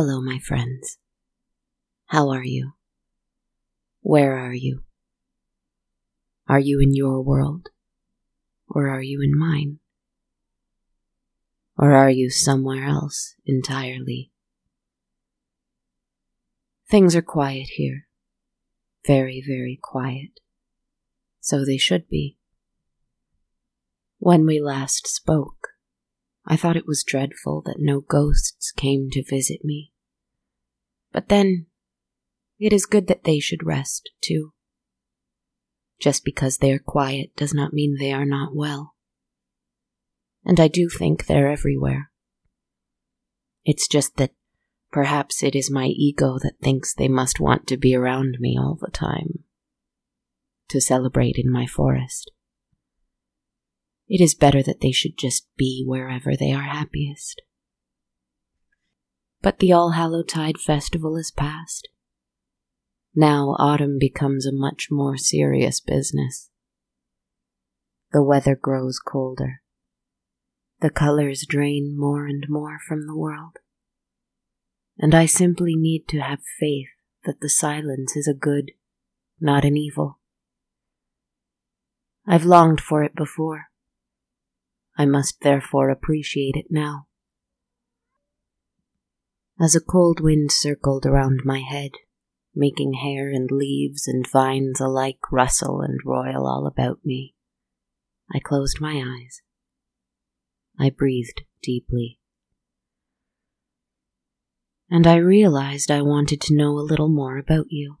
Hello, my friends. How are you? Where are you? Are you in your world? Or are you in mine? Or are you somewhere else entirely? Things are quiet here. Very, very quiet. So they should be. When we last spoke, I thought it was dreadful that no ghosts came to visit me. But then, it is good that they should rest, too. Just because they are quiet does not mean they are not well. And I do think they're everywhere. It's just that perhaps it is my ego that thinks they must want to be around me all the time. To celebrate in my forest. It is better that they should just be wherever they are happiest. But the All Hallowtide festival is past. Now autumn becomes a much more serious business. The weather grows colder. The colors drain more and more from the world. And I simply need to have faith that the silence is a good, not an evil. I've longed for it before. I must therefore appreciate it now. As a cold wind circled around my head, making hair and leaves and vines alike rustle and roil all about me, I closed my eyes. I breathed deeply. And I realized I wanted to know a little more about you.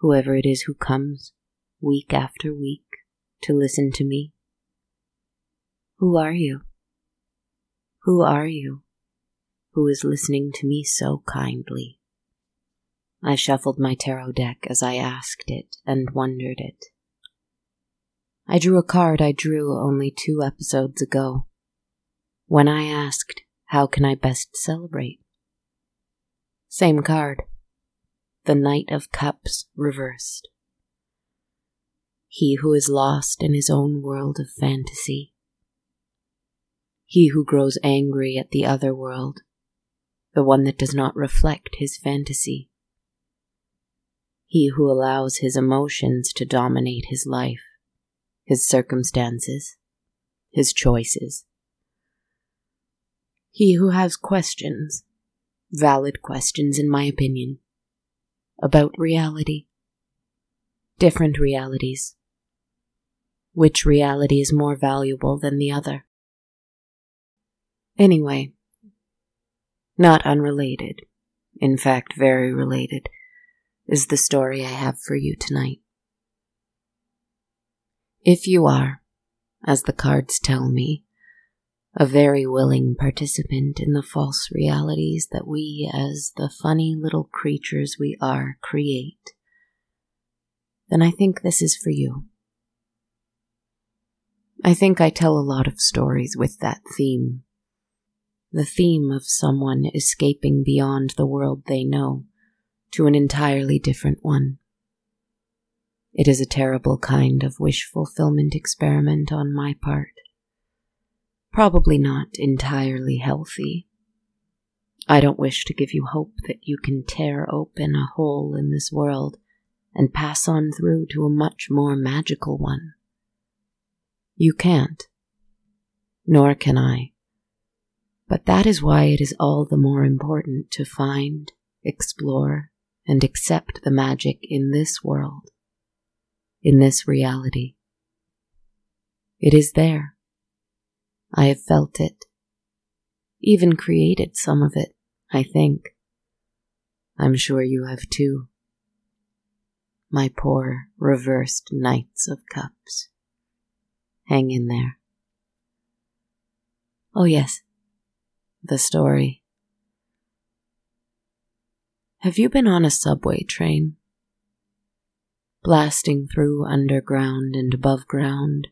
Whoever it is who comes, week after week, to listen to me, who are you? Who are you? Who is listening to me so kindly? I shuffled my tarot deck as I asked it and wondered it. I drew a card I drew only two episodes ago, when I asked, How can I best celebrate? Same card. The Knight of Cups reversed. He who is lost in his own world of fantasy he who grows angry at the other world, the one that does not reflect his fantasy. He who allows his emotions to dominate his life, his circumstances, his choices. He who has questions, valid questions in my opinion, about reality, different realities. Which reality is more valuable than the other? Anyway, not unrelated, in fact, very related, is the story I have for you tonight. If you are, as the cards tell me, a very willing participant in the false realities that we, as the funny little creatures we are, create, then I think this is for you. I think I tell a lot of stories with that theme the theme of someone escaping beyond the world they know to an entirely different one. It is a terrible kind of wish fulfillment experiment on my part. Probably not entirely healthy. I don't wish to give you hope that you can tear open a hole in this world and pass on through to a much more magical one. You can't. Nor can I. But that is why it is all the more important to find, explore, and accept the magic in this world, in this reality. It is there. I have felt it, even created some of it, I think. I'm sure you have too. My poor reversed Knights of Cups. Hang in there. Oh, yes, the story. Have you been on a subway train? Blasting through underground and above ground,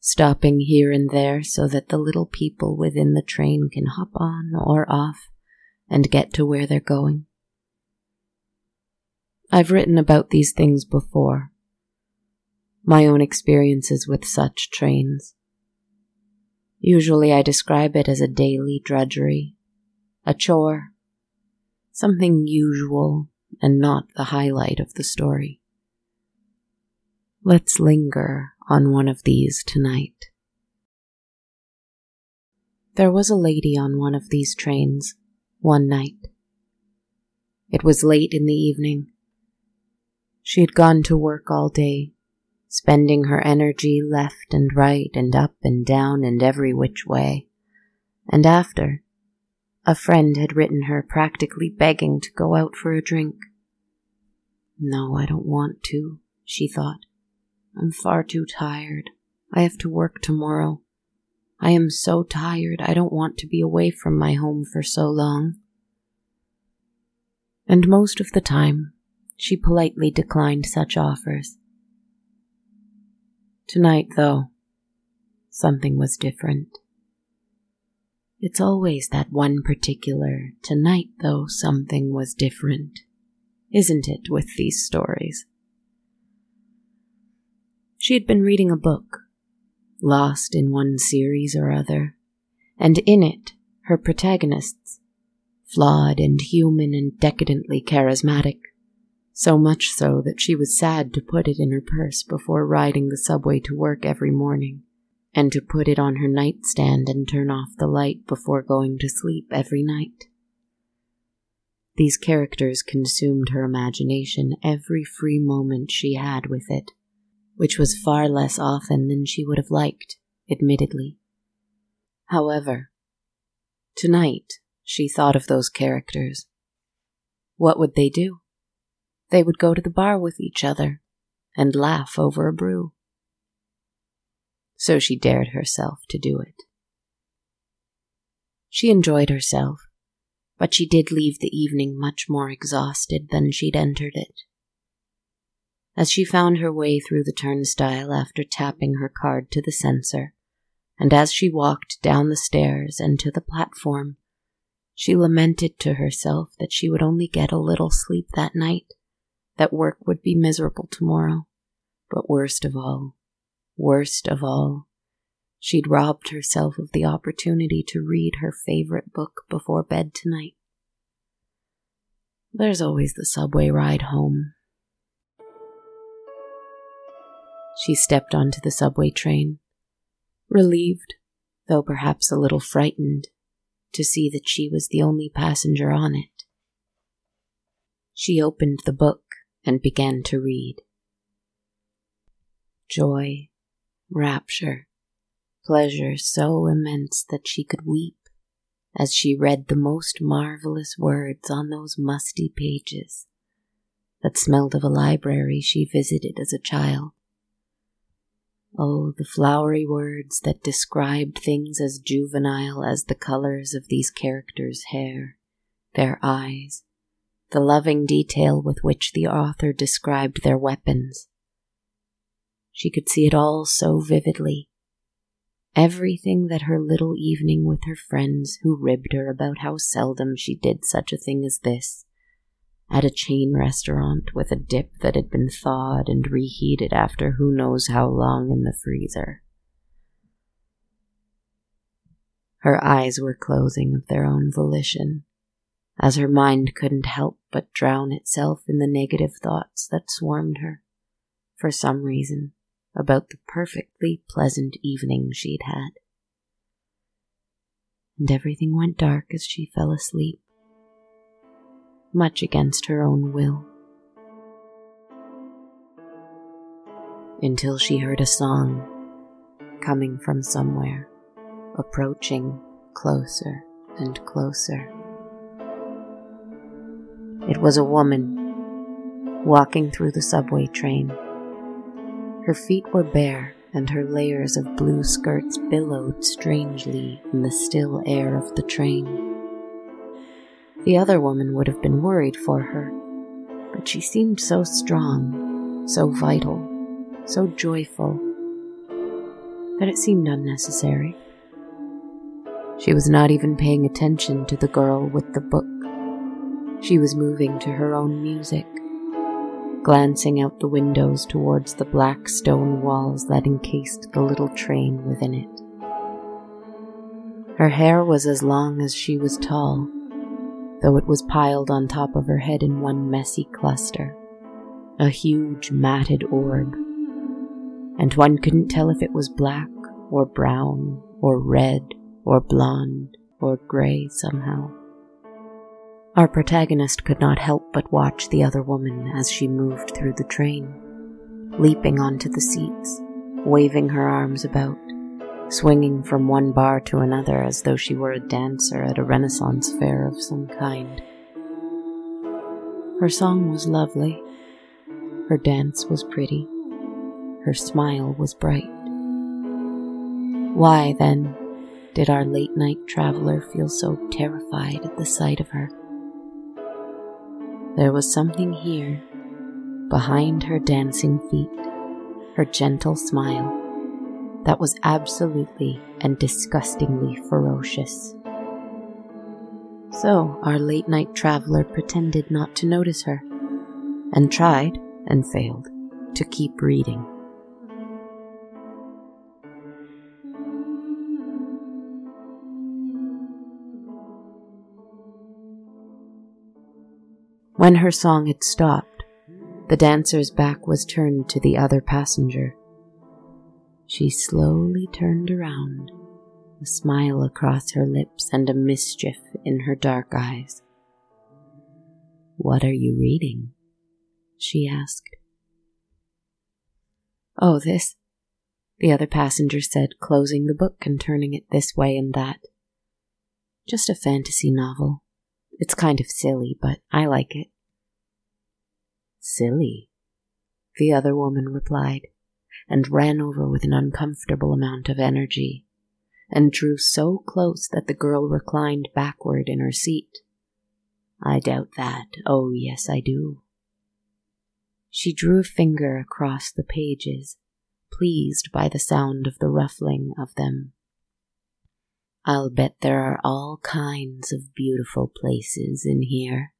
stopping here and there so that the little people within the train can hop on or off and get to where they're going. I've written about these things before, my own experiences with such trains. Usually I describe it as a daily drudgery, a chore, something usual and not the highlight of the story. Let's linger on one of these tonight. There was a lady on one of these trains one night. It was late in the evening. She had gone to work all day, spending her energy left and right and up and down and every which way. And after, a friend had written her practically begging to go out for a drink. No, I don't want to, she thought. I'm far too tired. I have to work tomorrow. I am so tired, I don't want to be away from my home for so long. And most of the time, she politely declined such offers. Tonight, though, something was different. It's always that one particular tonight, though, something was different, isn't it, with these stories? She had been reading a book lost in one series or other, and in it, her protagonists, flawed and human and decadently charismatic, so much so that she was sad to put it in her purse before riding the subway to work every morning, and to put it on her nightstand and turn off the light before going to sleep every night. These characters consumed her imagination every free moment she had with it which was far less often than she would have liked, admittedly. However, tonight she thought of those characters. What would they do? They would go to the bar with each other and laugh over a brew. So she dared herself to do it. She enjoyed herself, but she did leave the evening much more exhausted than she'd entered it as she found her way through the turnstile after tapping her card to the sensor, and as she walked down the stairs and to the platform, she lamented to herself that she would only get a little sleep that night, that work would be miserable tomorrow. But worst of all, worst of all, she'd robbed herself of the opportunity to read her favorite book before bed tonight. There's always the subway ride home, she stepped onto the subway train, relieved, though perhaps a little frightened, to see that she was the only passenger on it. She opened the book and began to read. Joy, rapture, pleasure so immense that she could weep as she read the most marvelous words on those musty pages that smelled of a library she visited as a child. Oh, the flowery words that described things as juvenile as the colors of these characters' hair, their eyes, the loving detail with which the author described their weapons. She could see it all so vividly. Everything that her little evening with her friends, who ribbed her about how seldom she did such a thing as this, at a chain restaurant with a dip that had been thawed and reheated after who knows how long in the freezer. Her eyes were closing of their own volition, as her mind couldn't help but drown itself in the negative thoughts that swarmed her, for some reason, about the perfectly pleasant evening she'd had. And everything went dark as she fell asleep much against her own will. Until she heard a song coming from somewhere, approaching closer and closer. It was a woman walking through the subway train. Her feet were bare, and her layers of blue skirts billowed strangely in the still air of the train. The other woman would have been worried for her, but she seemed so strong, so vital, so joyful, that it seemed unnecessary. She was not even paying attention to the girl with the book. She was moving to her own music, glancing out the windows towards the black stone walls that encased the little train within it. Her hair was as long as she was tall, though it was piled on top of her head in one messy cluster, a huge matted orb, and one couldn't tell if it was black or brown or red or blonde or grey somehow. Our protagonist could not help but watch the other woman as she moved through the train, leaping onto the seats, waving her arms about, swinging from one bar to another as though she were a dancer at a Renaissance fair of some kind. Her song was lovely, her dance was pretty, her smile was bright. Why, then, did our late night traveler feel so terrified at the sight of her? There was something here, behind her dancing feet, her gentle smile, that was absolutely and disgustingly ferocious. So our late night traveler pretended not to notice her, and tried, and failed, to keep reading. When her song had stopped, the dancer's back was turned to the other passenger. She slowly turned around, a smile across her lips and a mischief in her dark eyes. What are you reading? she asked. Oh, this, the other passenger said, closing the book and turning it this way and that. Just a fantasy novel. It's kind of silly, but I like it. Silly, the other woman replied, and ran over with an uncomfortable amount of energy, and drew so close that the girl reclined backward in her seat. I doubt that. Oh, yes, I do. She drew a finger across the pages, pleased by the sound of the ruffling of them. I'll bet there are all kinds of beautiful places in here.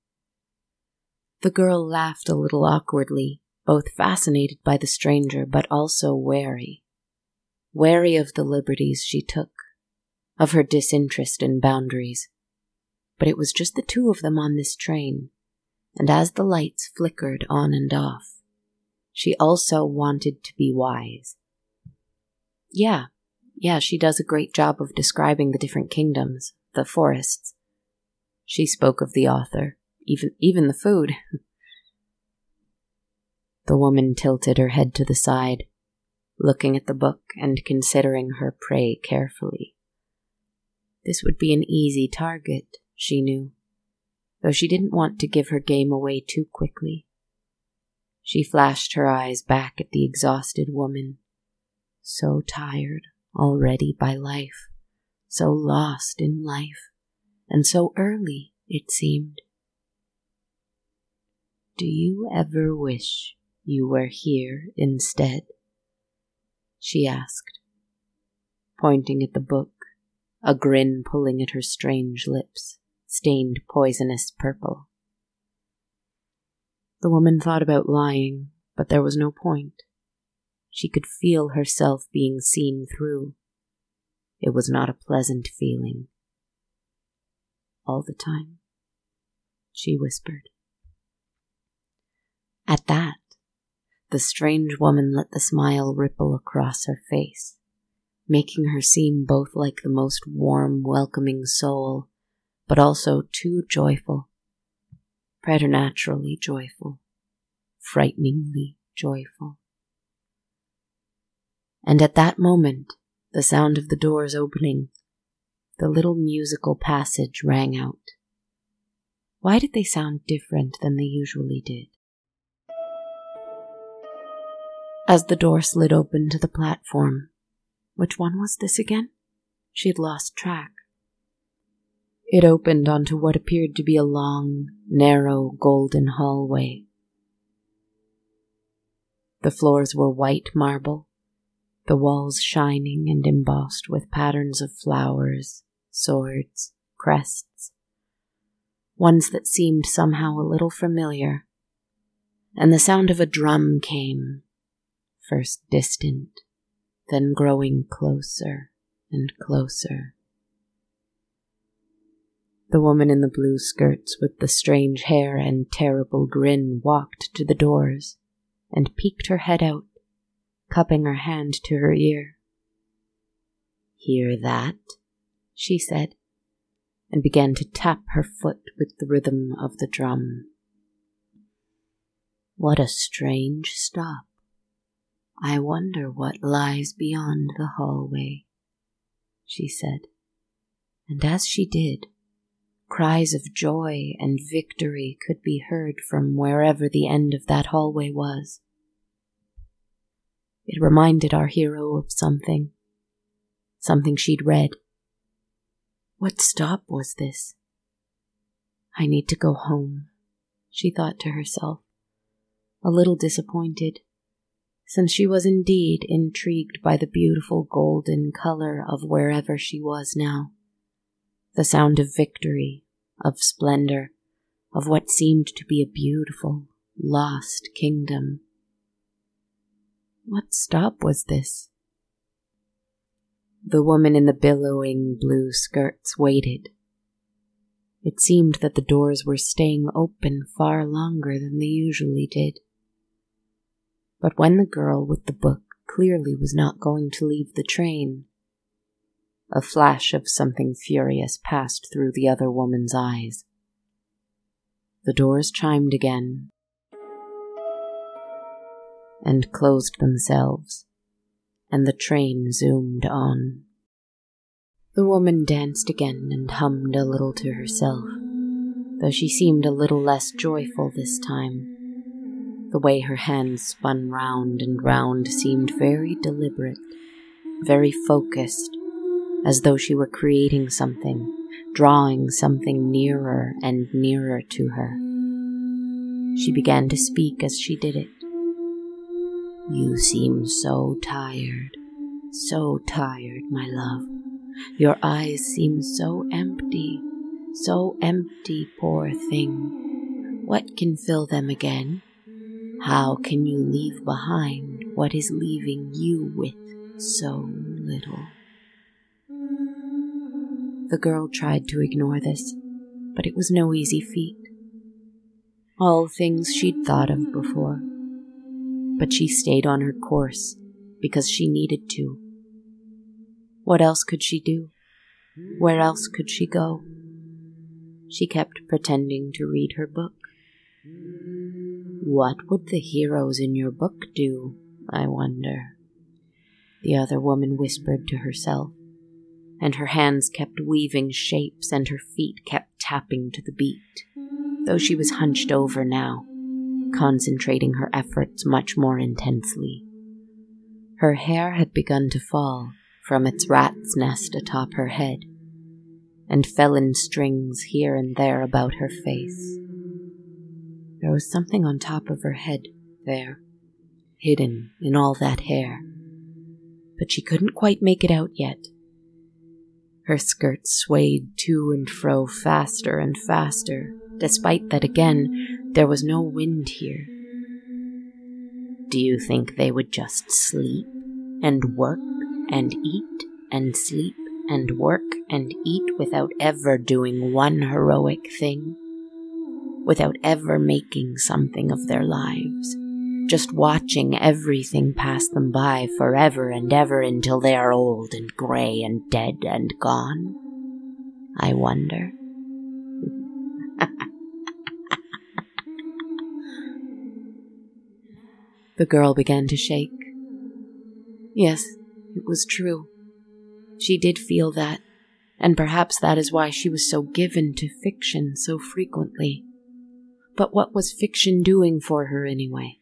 The girl laughed a little awkwardly, both fascinated by the stranger but also wary. Wary of the liberties she took, of her disinterest in boundaries. But it was just the two of them on this train, and as the lights flickered on and off, she also wanted to be wise. Yeah, yeah, she does a great job of describing the different kingdoms, the forests. She spoke of the author, even even the food. the woman tilted her head to the side, looking at the book and considering her prey carefully. This would be an easy target, she knew, though she didn't want to give her game away too quickly. She flashed her eyes back at the exhausted woman, so tired already by life, so lost in life, and so early, it seemed. Do you ever wish you were here instead? She asked, pointing at the book, a grin pulling at her strange lips, stained poisonous purple. The woman thought about lying, but there was no point. She could feel herself being seen through. It was not a pleasant feeling. All the time, she whispered. At that, the strange woman let the smile ripple across her face, making her seem both like the most warm, welcoming soul, but also too joyful, preternaturally joyful, frighteningly joyful. And at that moment, the sound of the doors opening, the little musical passage rang out. Why did they sound different than they usually did? as the door slid open to the platform. Which one was this again? She had lost track. It opened onto what appeared to be a long, narrow, golden hallway. The floors were white marble, the walls shining and embossed with patterns of flowers, swords, crests, ones that seemed somehow a little familiar. And the sound of a drum came, first distant, then growing closer and closer. The woman in the blue skirts with the strange hair and terrible grin walked to the doors and peeked her head out, cupping her hand to her ear. Hear that? she said, and began to tap her foot with the rhythm of the drum. What a strange stop. I wonder what lies beyond the hallway, she said. And as she did, cries of joy and victory could be heard from wherever the end of that hallway was. It reminded our hero of something, something she'd read. What stop was this? I need to go home, she thought to herself, a little disappointed since she was indeed intrigued by the beautiful golden color of wherever she was now. The sound of victory, of splendor, of what seemed to be a beautiful, lost kingdom. What stop was this? The woman in the billowing blue skirts waited. It seemed that the doors were staying open far longer than they usually did. But when the girl with the book clearly was not going to leave the train, a flash of something furious passed through the other woman's eyes. The doors chimed again and closed themselves, and the train zoomed on. The woman danced again and hummed a little to herself, though she seemed a little less joyful this time. The way her hands spun round and round seemed very deliberate, very focused, as though she were creating something, drawing something nearer and nearer to her. She began to speak as she did it. You seem so tired, so tired, my love. Your eyes seem so empty, so empty, poor thing. What can fill them again? How can you leave behind what is leaving you with so little? The girl tried to ignore this, but it was no easy feat. All things she'd thought of before, but she stayed on her course because she needed to. What else could she do? Where else could she go? She kept pretending to read her book. What would the heroes in your book do, I wonder? The other woman whispered to herself, and her hands kept weaving shapes and her feet kept tapping to the beat, though she was hunched over now, concentrating her efforts much more intensely. Her hair had begun to fall from its rat's nest atop her head, and fell in strings here and there about her face. There was something on top of her head there, hidden in all that hair, but she couldn't quite make it out yet. Her skirts swayed to and fro faster and faster, despite that again there was no wind here. Do you think they would just sleep and work and eat and sleep and work and eat without ever doing one heroic thing? without ever making something of their lives, just watching everything pass them by forever and ever until they are old and gray and dead and gone? I wonder. The girl began to shake. Yes, it was true. She did feel that, and perhaps that is why she was so given to fiction so frequently. But what was fiction doing for her anyway?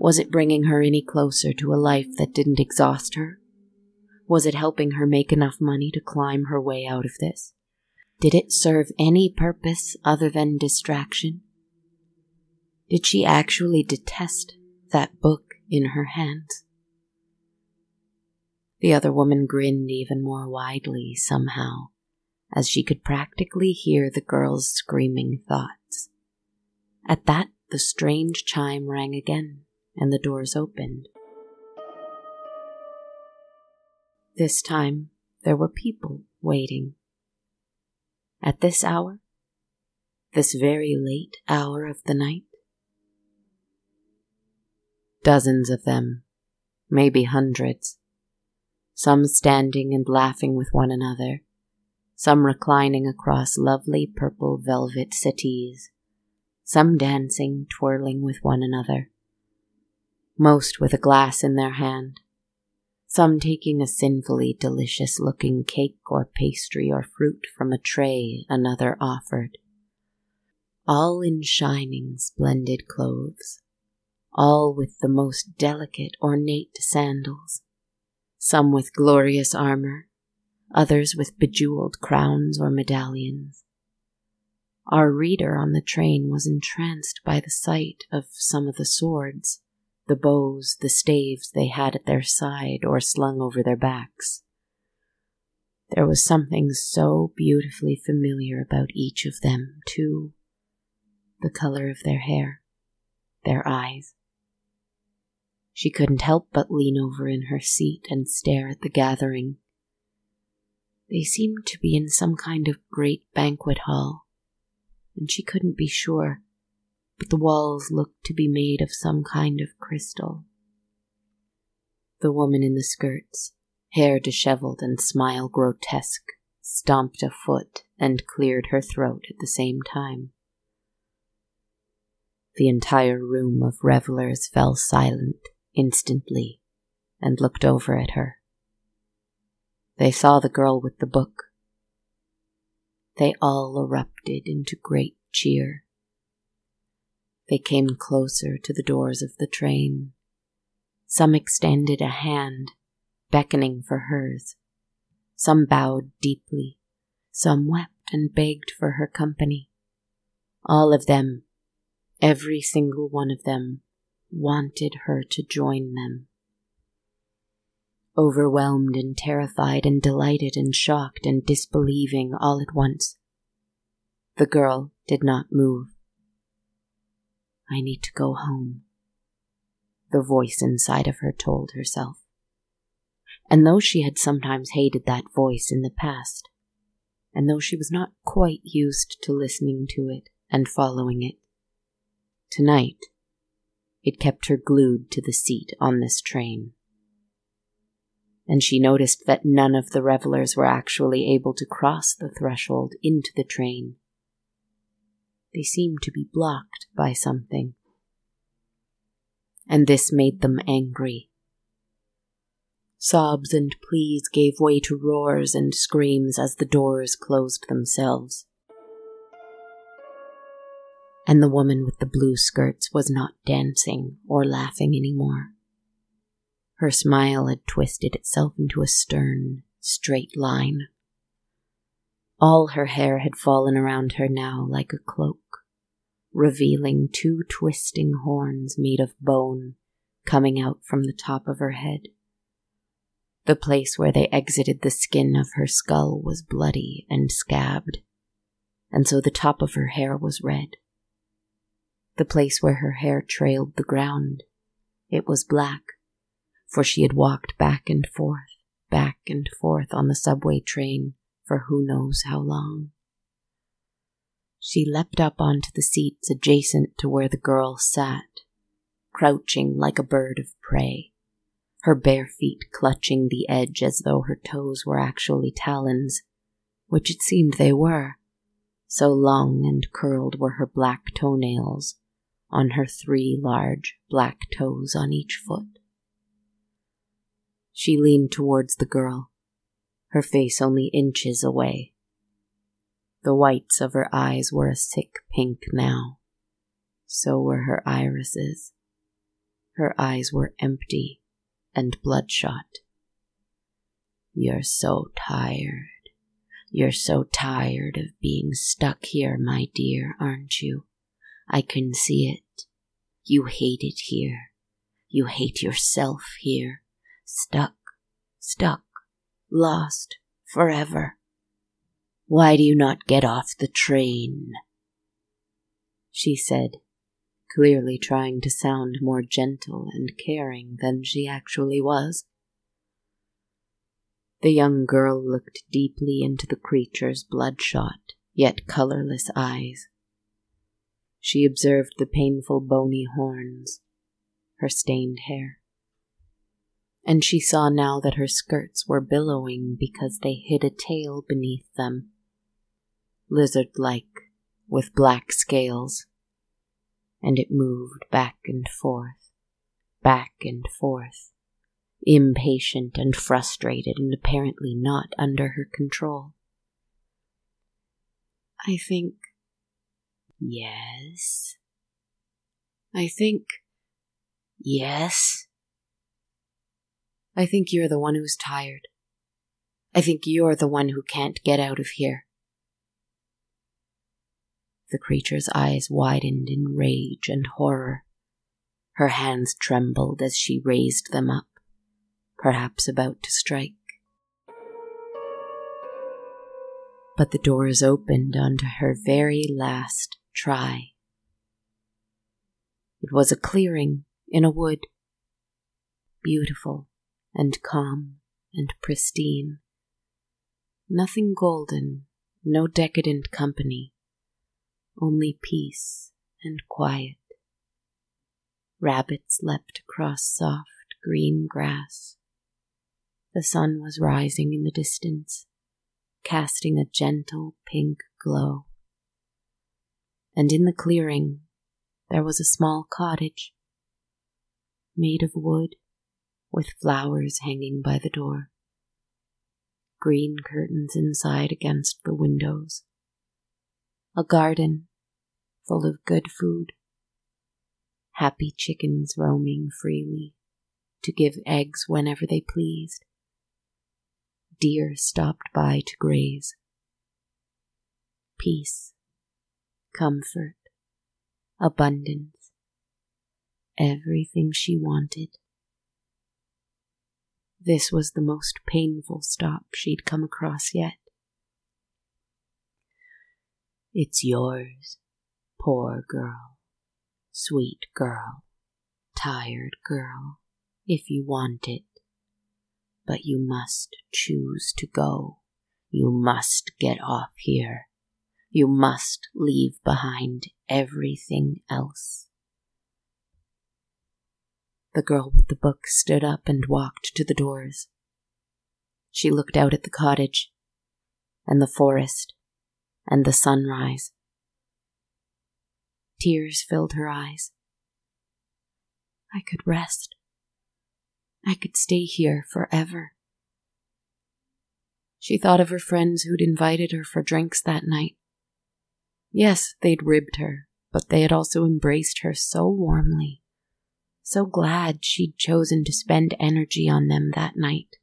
Was it bringing her any closer to a life that didn't exhaust her? Was it helping her make enough money to climb her way out of this? Did it serve any purpose other than distraction? Did she actually detest that book in her hand. The other woman grinned even more widely somehow, as she could practically hear the girl's screaming thoughts. At that, the strange chime rang again, and the doors opened. This time, there were people waiting. At this hour? This very late hour of the night? Dozens of them, maybe hundreds, some standing and laughing with one another, some reclining across lovely purple velvet settees, some dancing, twirling with one another, most with a glass in their hand, some taking a sinfully delicious looking cake or pastry or fruit from a tray another offered. All in shining, splendid clothes, all with the most delicate, ornate sandals, some with glorious armor, others with bejeweled crowns or medallions. Our reader on the train was entranced by the sight of some of the swords, the bows, the staves they had at their side or slung over their backs. There was something so beautifully familiar about each of them, too the color of their hair, their eyes, she couldn't help but lean over in her seat and stare at the gathering. They seemed to be in some kind of great banquet hall, and she couldn't be sure, but the walls looked to be made of some kind of crystal. The woman in the skirts, hair disheveled and smile grotesque, stomped a foot and cleared her throat at the same time. The entire room of revelers fell silent instantly and looked over at her. They saw the girl with the book. They all erupted into great cheer. They came closer to the doors of the train. Some extended a hand, beckoning for hers. Some bowed deeply. Some wept and begged for her company. All of them, every single one of them, wanted her to join them. Overwhelmed and terrified and delighted and shocked and disbelieving all at once, the girl did not move. I need to go home, the voice inside of her told herself. And though she had sometimes hated that voice in the past, and though she was not quite used to listening to it and following it, tonight it kept her glued to the seat on this train. And she noticed that none of the revelers were actually able to cross the threshold into the train. They seemed to be blocked by something. And this made them angry. Sobs and pleas gave way to roars and screams as the doors closed themselves and the woman with the blue skirts was not dancing or laughing any more. Her smile had twisted itself into a stern, straight line. All her hair had fallen around her now like a cloak, revealing two twisting horns made of bone coming out from the top of her head. The place where they exited the skin of her skull was bloody and scabbed, and so the top of her hair was red the place where her hair trailed the ground. It was black, for she had walked back and forth, back and forth on the subway train for who knows how long. She leapt up onto the seats adjacent to where the girl sat, crouching like a bird of prey, her bare feet clutching the edge as though her toes were actually talons, which it seemed they were. So long and curled were her black toenails on her three large black toes on each foot. She leaned towards the girl, her face only inches away. The whites of her eyes were a sick pink now. So were her irises. Her eyes were empty and bloodshot. You're so tired. You're so tired of being stuck here, my dear, aren't you? I can see it. You hate it here. You hate yourself here. Stuck, stuck, lost forever. Why do you not get off the train? She said, clearly trying to sound more gentle and caring than she actually was. The young girl looked deeply into the creature's bloodshot, yet colorless eyes. She observed the painful bony horns, her stained hair. And she saw now that her skirts were billowing because they hid a tail beneath them, lizard like, with black scales. And it moved back and forth, back and forth, impatient and frustrated and apparently not under her control. I think. Yes. I think. Yes. I think you're the one who's tired. I think you're the one who can't get out of here. The creature's eyes widened in rage and horror. Her hands trembled as she raised them up, perhaps about to strike. But the doors opened onto her very last try. It was a clearing in a wood, beautiful and calm and pristine. Nothing golden, no decadent company, only peace and quiet. Rabbits leapt across soft green grass. The sun was rising in the distance, casting a gentle pink glow. And in the clearing there was a small cottage, made of wood, with flowers hanging by the door, green curtains inside against the windows, a garden full of good food, happy chickens roaming freely to give eggs whenever they pleased. Deer stopped by to graze. Peace, comfort, abundance, everything she wanted. This was the most painful stop she'd come across yet. It's yours, poor girl, sweet girl, tired girl, if you want it. But you must choose to go. You must get off here. You must leave behind everything else. The girl with the book stood up and walked to the doors. She looked out at the cottage, and the forest, and the sunrise. Tears filled her eyes. I could rest. I could stay here forever. She thought of her friends who'd invited her for drinks that night. Yes, they'd ribbed her, but they had also embraced her so warmly. So glad she'd chosen to spend energy on them that night.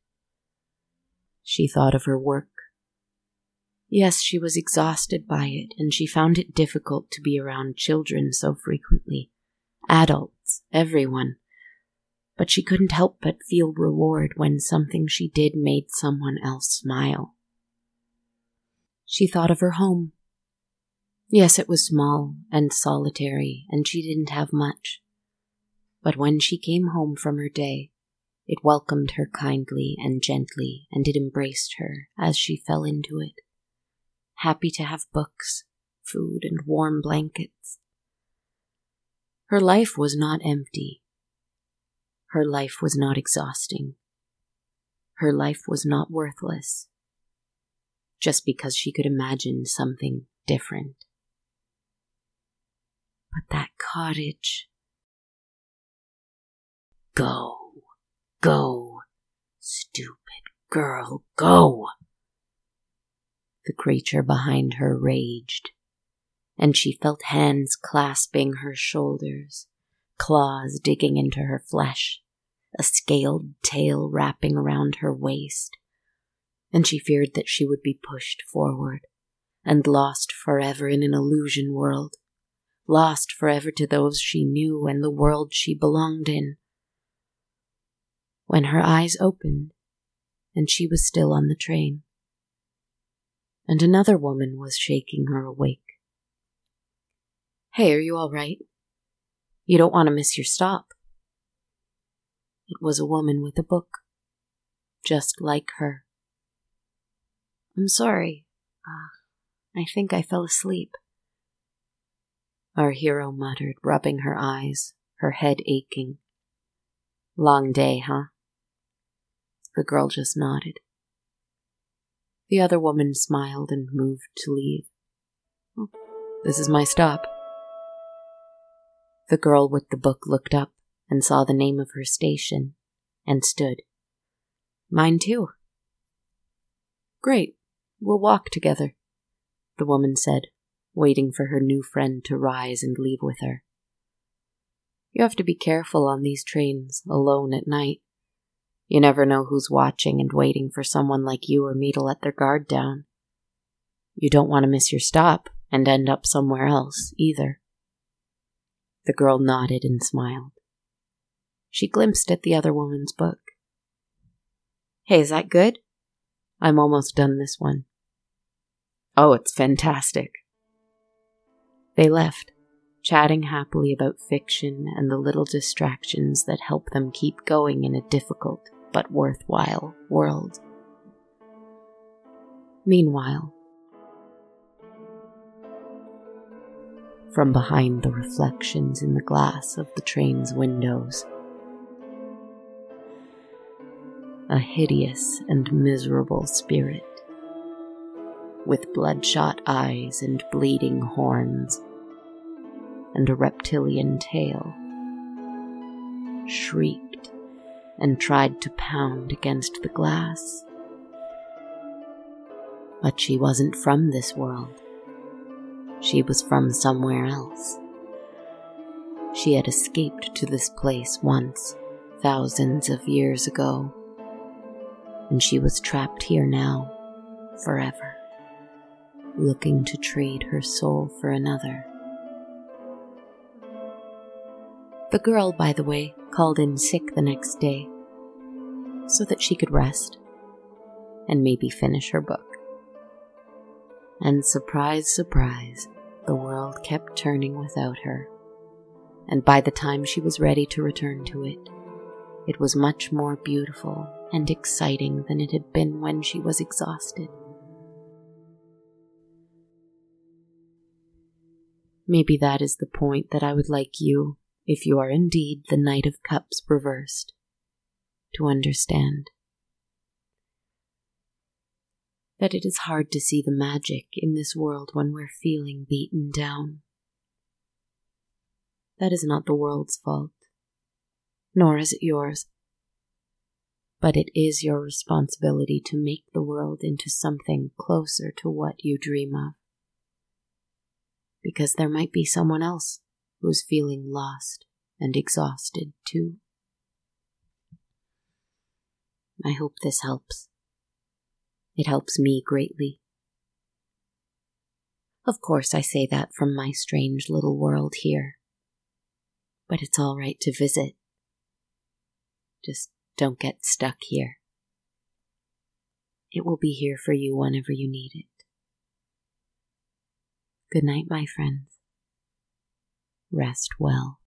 She thought of her work Yes, she was exhausted by it, and she found it difficult to be around children so frequently. Adults, everyone. But she couldn't help but feel reward when something she did made someone else smile. She thought of her home. Yes, it was small and solitary, and she didn't have much. But when she came home from her day, it welcomed her kindly and gently, and it embraced her as she fell into it happy to have books, food, and warm blankets. Her life was not empty. Her life was not exhausting. Her life was not worthless. Just because she could imagine something different. But that cottage. Go, go, stupid girl, go. The creature behind her raged, and she felt hands clasping her shoulders, claws digging into her flesh, a scaled tail wrapping around her waist, and she feared that she would be pushed forward and lost forever in an illusion world, lost forever to those she knew and the world she belonged in. When her eyes opened, and she was still on the train and another woman was shaking her awake. Hey, are you all right? You don't want to miss your stop. It was a woman with a book, just like her. I'm sorry. Uh, I think I fell asleep. Our hero muttered, rubbing her eyes, her head aching. Long day, huh? The girl just nodded. The other woman smiled and moved to leave. Oh, this is my stop. The girl with the book looked up and saw the name of her station and stood. Mine too. Great. We'll walk together, the woman said, waiting for her new friend to rise and leave with her. You have to be careful on these trains, alone at night. You never know who's watching and waiting for someone like you or me to let their guard down. You don't want to miss your stop and end up somewhere else, either. The girl nodded and smiled. She glimpsed at the other woman's book. Hey, is that good? I'm almost done this one. Oh, it's fantastic. They left, chatting happily about fiction and the little distractions that help them keep going in a difficult but worthwhile world. Meanwhile, from behind the reflections in the glass of the train's windows, a hideous and miserable spirit with bloodshot eyes and bleeding horns and a reptilian tail shrieked and tried to pound against the glass. But she wasn't from this world. She was from somewhere else. She had escaped to this place once, thousands of years ago, and she was trapped here now, forever, looking to trade her soul for another. The girl, by the way, called in sick the next day so that she could rest and maybe finish her book. And surprise, surprise, the world kept turning without her. And by the time she was ready to return to it, it was much more beautiful and exciting than it had been when she was exhausted. Maybe that is the point that I would like you, if you are indeed the Knight of Cups reversed, to understand. That it is hard to see the magic in this world when we're feeling beaten down. That is not the world's fault, nor is it yours. But it is your responsibility to make the world into something closer to what you dream of. Because there might be someone else who's feeling lost and exhausted too. I hope this helps. It helps me greatly. Of course, I say that from my strange little world here. But it's all right to visit. Just don't get stuck here. It will be here for you whenever you need it. Good night, my friends. Rest well.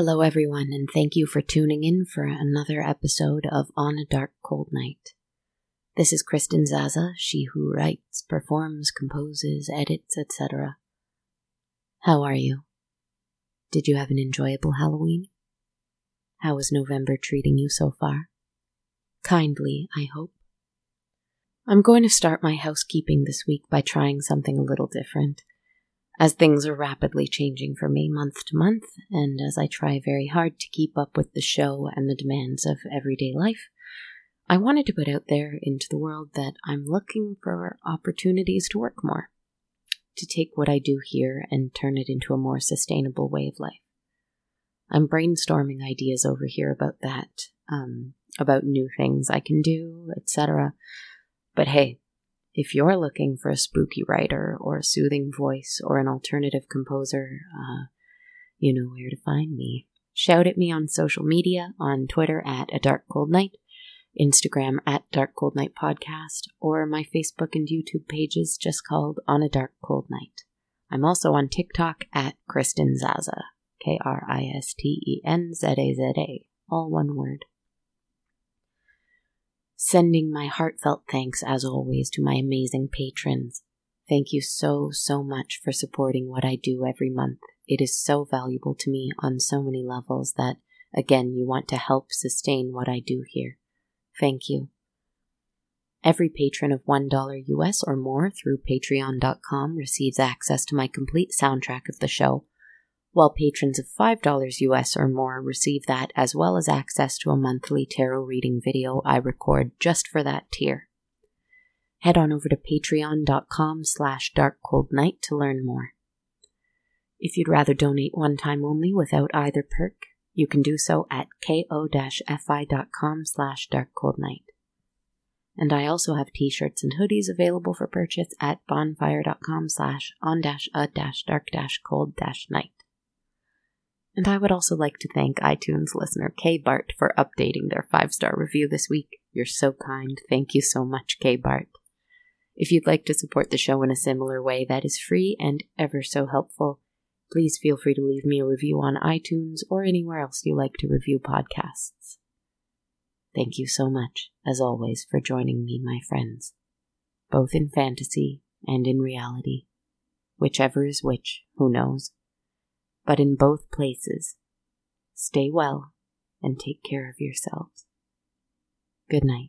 Hello, everyone, and thank you for tuning in for another episode of On a Dark Cold Night. This is Kristen Zaza, she who writes, performs, composes, edits, etc. How are you? Did you have an enjoyable Halloween? How is November treating you so far? Kindly, I hope. I'm going to start my housekeeping this week by trying something a little different as things are rapidly changing for me month to month, and as I try very hard to keep up with the show and the demands of everyday life, I wanted to put out there into the world that I'm looking for opportunities to work more, to take what I do here and turn it into a more sustainable way of life. I'm brainstorming ideas over here about that, um, about new things I can do, etc. But hey, if you're looking for a spooky writer or a soothing voice or an alternative composer, uh, you know where to find me. Shout at me on social media on Twitter at A Dark Cold Night, Instagram at Dark Cold Night Podcast, or my Facebook and YouTube pages just called On a Dark Cold Night. I'm also on TikTok at Kristen Zaza, K R I S T E N Z A Z A, all one word. Sending my heartfelt thanks, as always, to my amazing patrons. Thank you so, so much for supporting what I do every month. It is so valuable to me on so many levels that, again, you want to help sustain what I do here. Thank you. Every patron of $1 US or more through patreon.com receives access to my complete soundtrack of the show, while patrons of $5 US or more receive that as well as access to a monthly tarot reading video I record just for that tier. Head on over to patreon.com slash darkcoldnight to learn more. If you'd rather donate one time only without either perk, you can do so at ko-fi.com slash darkcoldnight. And I also have t-shirts and hoodies available for purchase at bonfire.com slash on dash a dash dark dash cold dash night. And I would also like to thank iTunes listener K Bart for updating their five star review this week. You're so kind. Thank you so much, K Bart. If you'd like to support the show in a similar way that is free and ever so helpful, please feel free to leave me a review on iTunes or anywhere else you like to review podcasts. Thank you so much, as always, for joining me, my friends, both in fantasy and in reality. Whichever is which, who knows? But in both places, stay well and take care of yourselves. Good night.